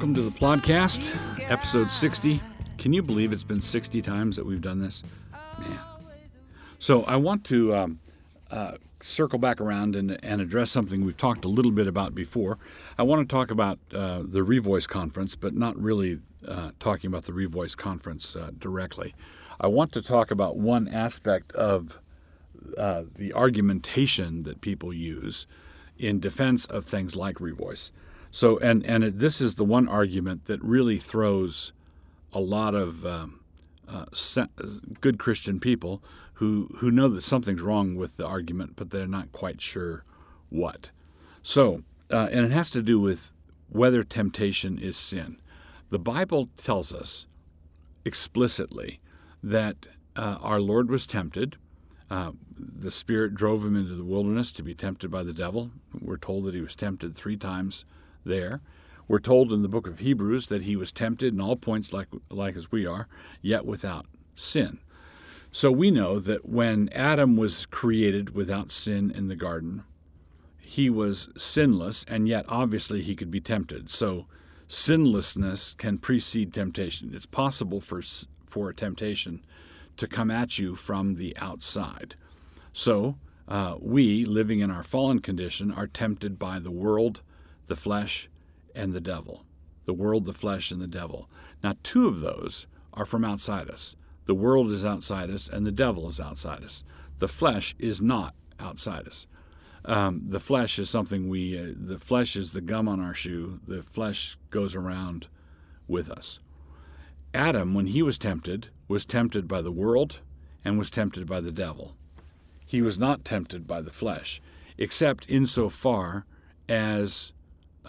Welcome to the podcast, episode 60. Can you believe it's been 60 times that we've done this? Man. So I want to um, uh, circle back around and, and, address something we've talked a little bit about before. I want to talk about uh, the Revoice Conference, but not really uh, talking about the Revoice Conference uh, directly. I want to talk about one aspect of uh, the argumentation that people use in defense of things like Revoice. So, and and it, this is the one argument that really throws a lot of um, uh, good Christian people who who know that something's wrong with the argument, but they're not quite sure what. So, uh, and it has to do with whether temptation is sin. The Bible tells us explicitly that uh, our Lord was tempted. Uh, the Spirit drove him into the wilderness to be tempted by the devil. We're told that he was tempted three times there. We're told in the book of Hebrews that he was tempted in all points like, like as we are, yet without sin. So we know that when Adam was created without sin in the garden, he was sinless, and yet obviously he could be tempted. So sinlessness can precede temptation. It's possible for, for a temptation to come at you from the outside. So uh, we, living in our fallen condition, are tempted by the world, the flesh, and the devil. The world, the flesh, and the devil. Now, two of those are from outside us. The world is outside us, and the devil is outside us. The flesh is not outside us. Um, the flesh is something we, uh, the flesh is the gum on our shoe. The flesh goes around with us. Adam, when he was tempted, was tempted by the world and was tempted by the devil. He was not tempted by the flesh, except insofar as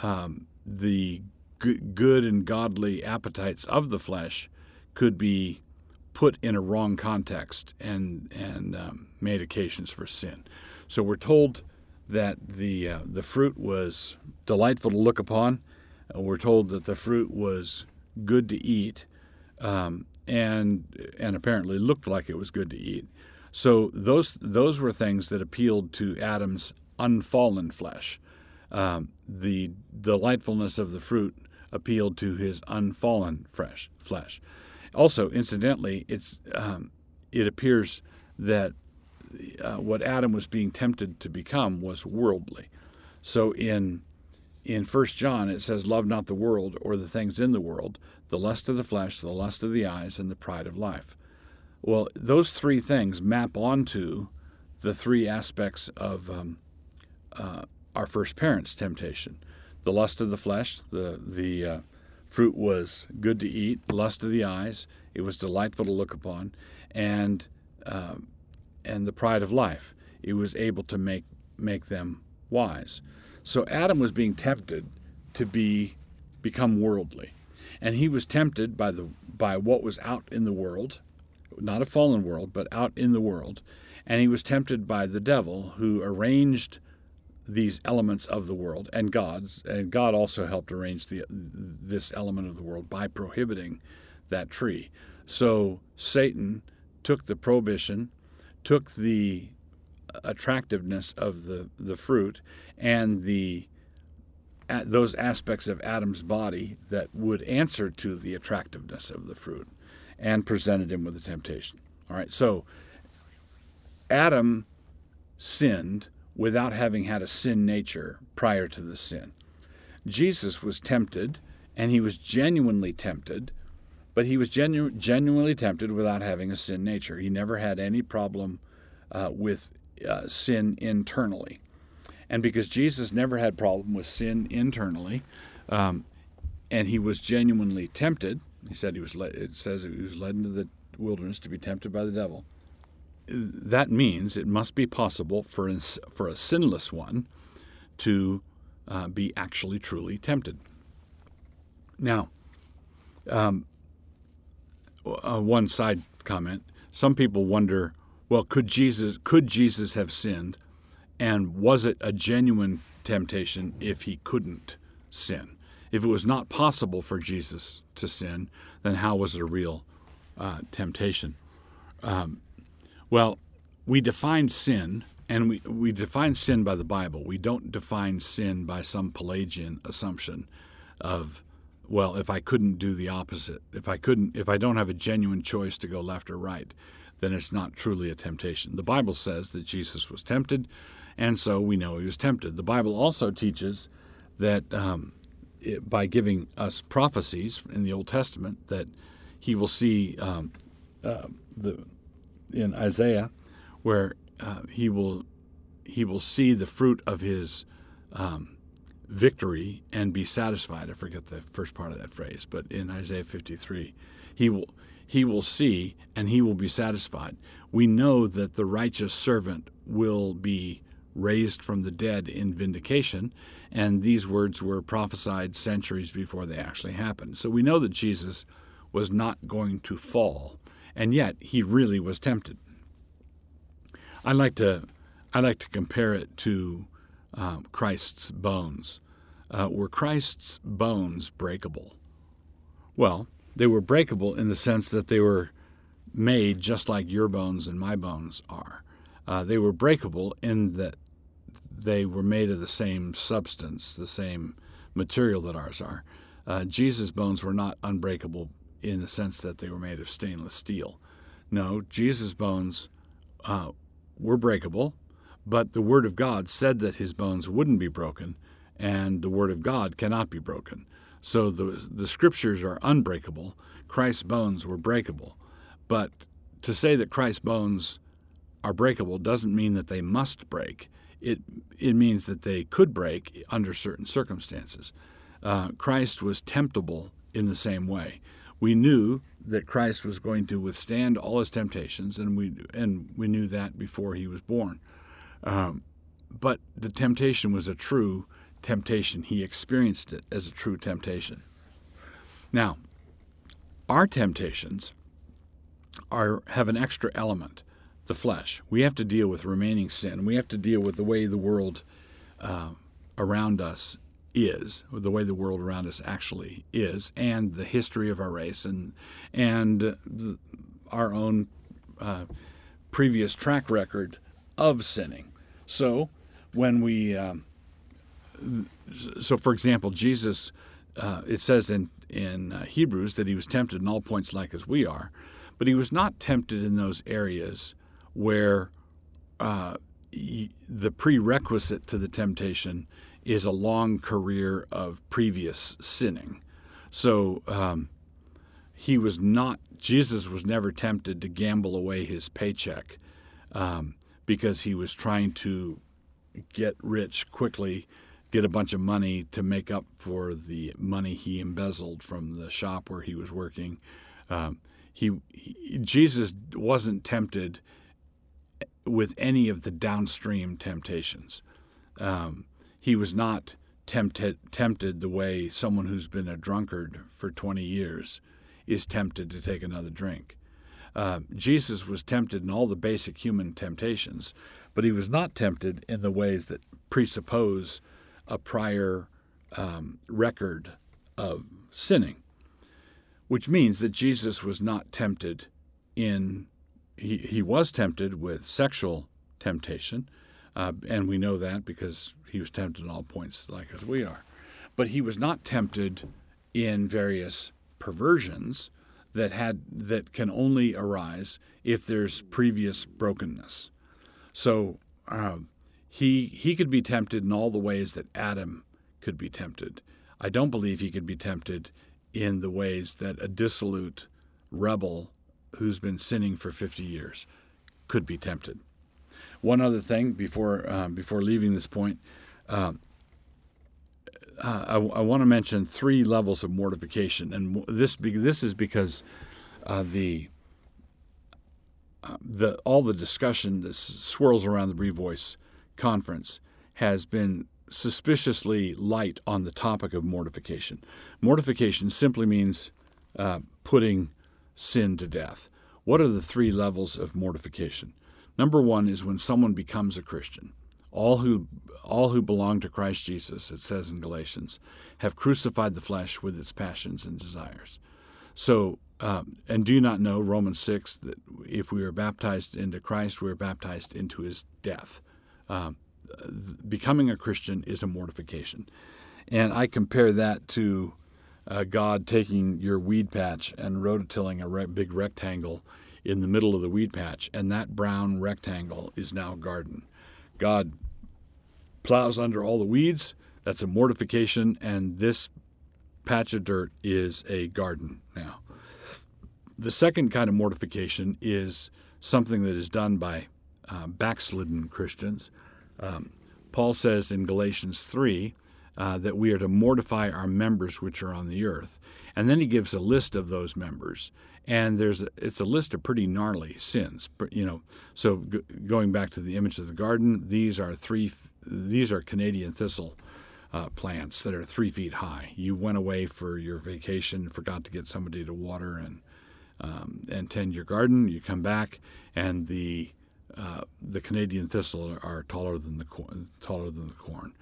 um, the good and godly appetites of the flesh could be put in a wrong context and and um, made occasions for sin. So we're told that the uh, the fruit was delightful to look upon. Uh, we're told that the fruit was good to eat, um, and and apparently looked like it was good to eat. So those those were things that appealed to Adam's unfallen flesh um, the delightfulness of the fruit appealed to his unfallen fresh flesh. Also, incidentally, it's um, it appears that uh, what Adam was being tempted to become was worldly. So in in First John it says, "Love not the world or the things in the world, the lust of the flesh, the lust of the eyes, and the pride of life." Well, those three things map onto the three aspects of um, uh, our first parents' temptation. The lust of the flesh, the, the uh, fruit was good to eat, lust of the eyes, it was delightful to look upon, and, uh, and the pride of life. It was able to make, make them wise. So Adam was being tempted to be, become worldly. And he was tempted by, the, by what was out in the world, not a fallen world, but out in the world. And he was tempted by the devil, who arranged these elements of the world and God's, and God also helped arrange the, this element of the world by prohibiting that tree. So Satan took the prohibition, took the attractiveness of the, the fruit, and the those aspects of Adam's body that would answer to the attractiveness of the fruit, and presented him with a temptation. All right, so Adam sinned without having had a sin nature prior to the sin. Jesus was tempted, and he was genuinely tempted, but he was genu- genuinely tempted without having a sin nature. He never had any problem uh, with uh, sin internally. And because Jesus never had problem with sin internally, um, and he was genuinely tempted, he said he was. It says he was led into the wilderness to be tempted by the devil that means it must be possible for, for a sinless one to uh, be actually truly tempted. Now, um, uh, one side comment: some people wonder, well, could Jesus could Jesus have sinned, and was it a genuine temptation if he couldn't sin? If it was not possible for Jesus to sin, then how was it a real uh, temptation? Um, well, we define sin, and we, we define sin by the Bible. We don't define sin by some Pelagian assumption of well, if I couldn't do the opposite, if I couldn't, if I don't have a genuine choice to go left or right, then it's not truly a temptation. The Bible says that Jesus was tempted, and so we know he was tempted. The Bible also teaches that um, it, by giving us prophecies in the Old Testament that he will see um, uh, the in Isaiah where uh, he will he will see the fruit of his um, victory and be satisfied. I forget the first part of that phrase, but in Isaiah 53, he will he will see and he will be satisfied. We know that the righteous servant will be raised from the dead in vindication, and these words were prophesied centuries before they actually happened. So we know that Jesus was not going to fall, and yet he really was tempted. I like to I like to compare it to um, Christ's bones. Uh, were Christ's bones breakable? Well, they were breakable in the sense that they were made just like your bones and my bones are. Uh, they were breakable in that they were made of the same substance, the same material that ours are. Uh, Jesus' bones were not unbreakable in the sense that they were made of stainless steel. No, Jesus' bones uh, were breakable, but the Word of God said that his bones wouldn't be broken, and the Word of God cannot be broken. So the, the Scriptures are unbreakable. Christ's bones were breakable. But to say that Christ's bones are breakable doesn't mean that they must break. It, it means that they could break under certain circumstances. Uh, Christ was temptable in the same way. We knew that Christ was going to withstand all his temptations, and we and we knew that before he was born. Um, but the temptation was a true temptation. He experienced it as a true temptation. Now, our temptations are have an extra element, the flesh. We have to deal with remaining sin. We have to deal with the way the world uh, around us is, the way the world around us actually is, and the history of our race and and the, our own uh, previous track record of sinning. So, when we um, so for example, Jesus, uh, it says in in uh, Hebrews that he was tempted in all points like as we are, but he was not tempted in those areas where uh, the prerequisite to the temptation is a long career of previous sinning. So um, he was not, Jesus was never tempted to gamble away his paycheck um, because he was trying to get rich quickly get a bunch of money to make up for the money he embezzled from the shop where he was working. Um, he, he, Jesus wasn't tempted with any of the downstream temptations. Um, he was not tempted tempted the way someone who's been a drunkard for 20 years is tempted to take another drink. Uh, Jesus was tempted in all the basic human temptations, but he was not tempted in the ways that presuppose a prior um, record of sinning, which means that Jesus was not tempted in, he, he was tempted with sexual temptation, uh, and we know that because he was tempted at all points like as we are. But he was not tempted in various perversions that had that can only arise if there's previous brokenness. So um, he he could be tempted in all the ways that Adam could be tempted. I don't believe he could be tempted in the ways that a dissolute rebel who's been sinning for 50 years could be tempted. One other thing before uh, before leaving this point, uh, uh, I, I want to mention three levels of mortification, and this this is because uh, the uh, the all the discussion that swirls around the Revoice conference has been suspiciously light on the topic of mortification. Mortification simply means uh, putting sin to death. What are the three levels of mortification? Number one is when someone becomes a Christian. All who, all who belong to Christ Jesus, it says in Galatians, have crucified the flesh with its passions and desires. So, um, and do you not know, Romans 6, that if we are baptized into Christ, we are baptized into his death. Um, becoming a Christian is a mortification. And I compare that to uh, God taking your weed patch and rototilling a re- big rectangle in the middle of the weed patch, and that brown rectangle is now garden. God plows under all the weeds. That's a mortification, and this patch of dirt is a garden now. The second kind of mortification is something that is done by uh, backslidden Christians. Um, Paul says in Galatians 3 uh, that we are to mortify our members which are on the earth. And then he gives a list of those members. And there's it's a list of pretty gnarly sins. You know, so g- going back to the image of the garden, these are three. These are Canadian thistle uh, plants that are three feet high. You went away for your vacation, forgot to get somebody to water and um, and tend your garden. You come back, and the uh, the Canadian thistle are taller than the corn, taller than the corn.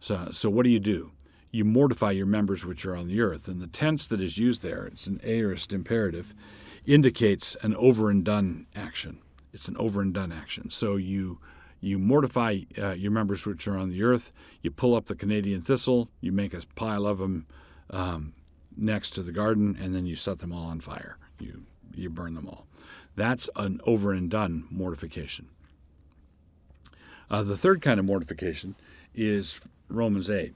So, so what do you do? You mortify your members which are on the earth. And the tense that is used there, it's an aorist imperative, indicates an over and done action. It's an over and done action. So you you mortify uh, your members which are on the earth. You pull up the Canadian thistle. You make a pile of them um, next to the garden, and then you set them all on fire. You you burn them all. That's an over and done mortification. Uh, the third kind of mortification is Romans 8.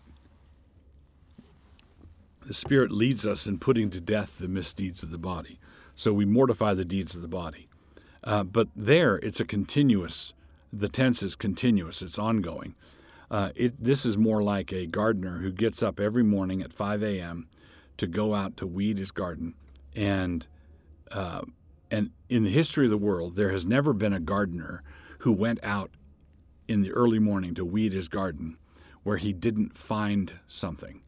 The Spirit leads us in putting to death the misdeeds of the body. So we mortify the deeds of the body. Uh, but there, it's a continuous, the tense is continuous, it's ongoing. Uh, it, this is more like a gardener who gets up every morning at 5 a.m. to go out to weed his garden. And, uh, and in the history of the world, there has never been a gardener who went out in the early morning to weed his garden where he didn't find something.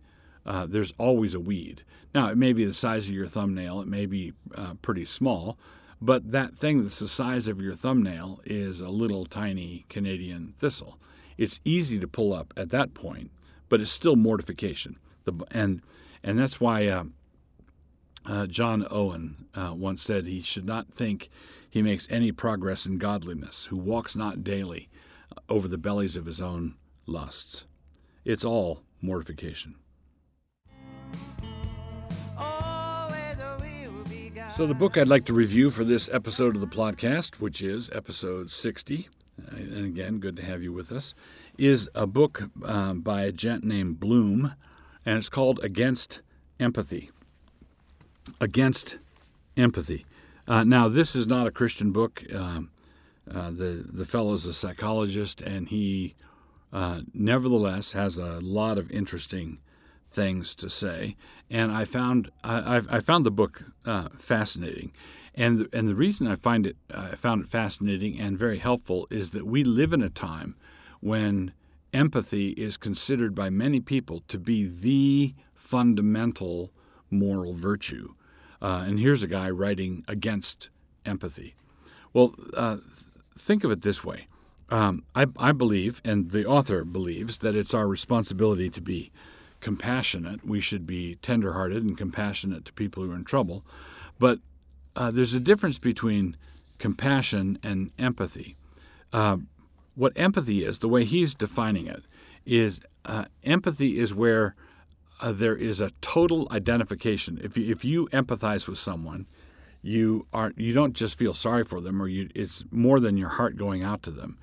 Uh, there's always a weed. Now, it may be the size of your thumbnail, it may be uh, pretty small, but that thing that's the size of your thumbnail is a little tiny Canadian thistle. It's easy to pull up at that point, but it's still mortification. The, and, and that's why uh, uh John Owen uh, once said he should not think he makes any progress in godliness, who walks not daily over the bellies of his own lusts. It's all mortification. So, the book I'd like to review for this episode of the podcast, which is episode 60, and again, good to have you with us, is a book um, by a gent named Bloom, and it's called Against Empathy. Against Empathy. Uh, now, this is not a Christian book. Um, uh, the the fellow is a psychologist, and he uh, nevertheless has a lot of interesting things to say. And I found I, I found the book uh, fascinating, and the, and the reason I find it I found it fascinating and very helpful is that we live in a time when empathy is considered by many people to be the fundamental moral virtue. Uh, and here's a guy writing against empathy. Well, uh, think of it this way um, I, I believe, and the author believes, that it's our responsibility to be compassionate. We should be tenderhearted and compassionate to people who are in trouble. But uh, there's a difference between compassion and empathy. Uh, what empathy is, the way he's defining it, is uh, empathy is where uh, there is a total identification. If you, if you empathize with someone, you aren't you don't just feel sorry for them, or you, it's more than your heart going out to them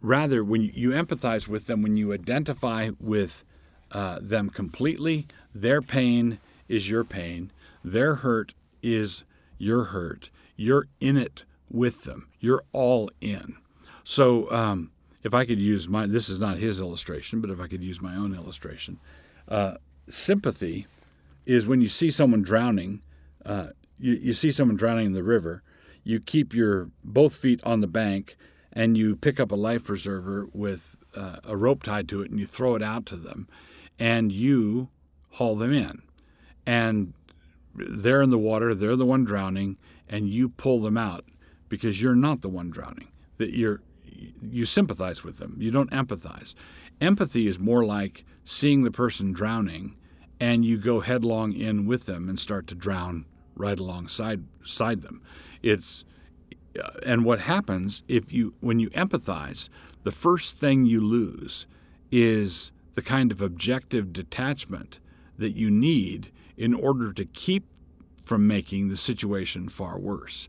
rather, when you, you empathize with them, when you identify with uh, them completely, their pain is your pain, their hurt is your hurt. You're in it with them. You're all in. So, um, if I could use my, this is not his illustration, but if I could use my own illustration, uh, sympathy is when you see someone drowning, uh, you, you see someone drowning in the river, you keep your both feet on the bank and you pick up a life preserver with uh, a rope tied to it and you throw it out to them and you haul them in. And they're in the water, they're the one drowning, and you pull them out because you're not the one drowning. That you're you sympathize with them. You don't empathize. Empathy is more like seeing the person drowning and you go headlong in with them and start to drown right alongside side them. It's uh, and what happens if you when you empathize, the first thing you lose is the kind of objective detachment that you need in order to keep from making the situation far worse.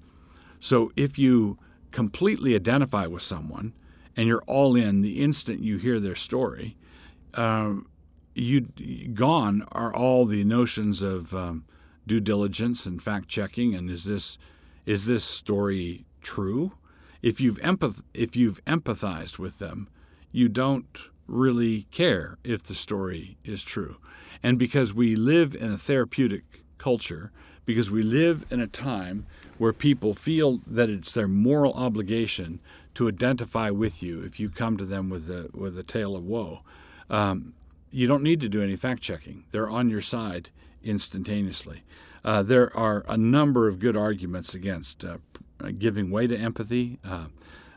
So if you completely identify with someone and you're all in the instant you hear their story, um, you gone are all the notions of um, due diligence and fact checking and is this is this story true? If you've empath- if you've empathized with them, you don't really care if the story is true. And because we live in a therapeutic culture, because we live in a time where people feel that it's their moral obligation to identify with you if you come to them with a with a tale of woe. Um, you don't need to do any fact checking; they're on your side instantaneously. Uh, there are a number of good arguments against uh, giving way to empathy. Uh,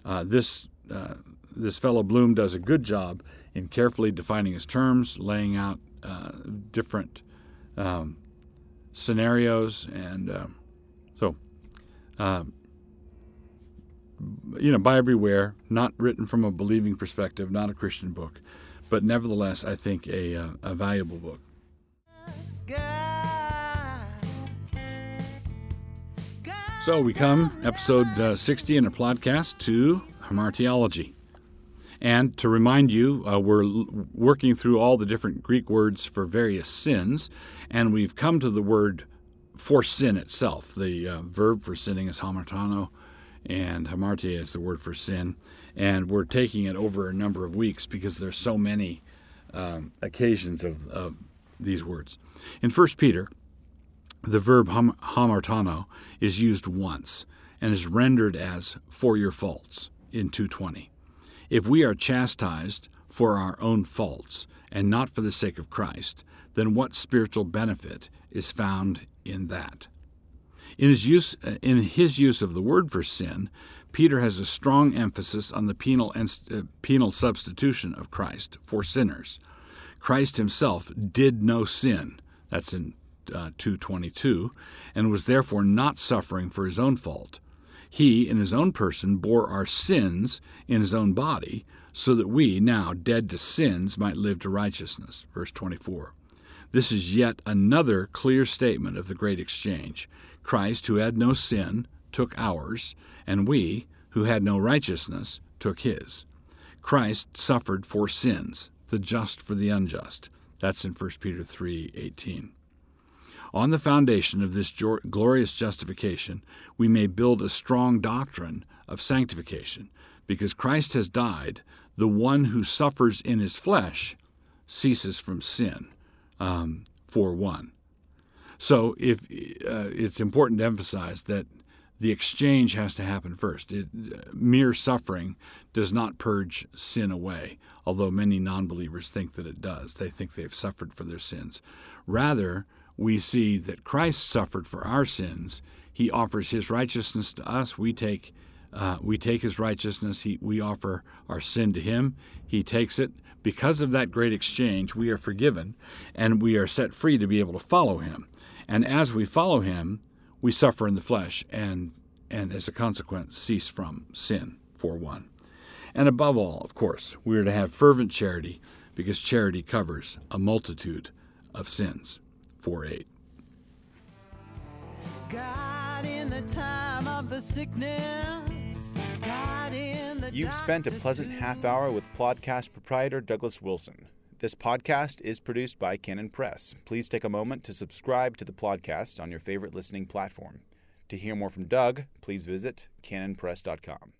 uh this uh, this fellow Bloom does a good job in carefully defining his terms, laying out uh, different um, scenarios, and um, so um, you know, buyer beware. Not written from a believing perspective, not a Christian book, but nevertheless, I think a, a valuable book. So we come, episode uh, 60 in a podcast, to hamartiology. And to remind you, uh, we're working through all the different Greek words for various sins, and we've come to the word for sin itself. The uh, verb for sinning is hamartano, and hamartia is the word for sin. And we're taking it over a number of weeks because there's so many um, occasions of, of, these words. In 1 Peter, the verb ham- hamartano is used once and is rendered as for your faults in 220. If we are chastised for our own faults and not for the sake of Christ, then what spiritual benefit is found in that? In his use, in his use of the word for sin, Peter has a strong emphasis on the penal, uh, penal substitution of Christ for sinners. Christ himself did no sin. That's in uh, 222, and was therefore not suffering for his own fault. He, in his own person, bore our sins in his own body, so that we, now dead to sins, might live to righteousness. Verse 24. This is yet another clear statement of the great exchange. Christ, who had no sin, took ours, and we, who had no righteousness, took his. Christ suffered for sins, the just for the unjust. That's in 1 Peter 3:18. On the foundation of this glorious justification, we may build a strong doctrine of sanctification, because Christ has died, the one who suffers in his flesh ceases from sin. Um, 4 1. So if uh, it's important to emphasize that the exchange has to happen first. It, mere suffering does not purge sin away, although many non believers think that it does. They think they've suffered for their sins. Rather, we see that Christ suffered for our sins. He offers his righteousness to us. We take, uh, we take his righteousness. He, we offer our sin to him. He takes it. Because of that great exchange, we are forgiven and we are set free to be able to follow him. And as we follow him, we suffer in the flesh and, and as a consequence, cease from sin, for one. And above all, of course, we are to have fervent charity because charity covers a multitude of sins. 4 8. You've spent a pleasant half hour with podcast proprietor Douglas Wilson. This podcast is produced by Canon Press. Please take a moment to subscribe to the podcast on your favorite listening platform. To hear more from Doug, please visit canonpress.com.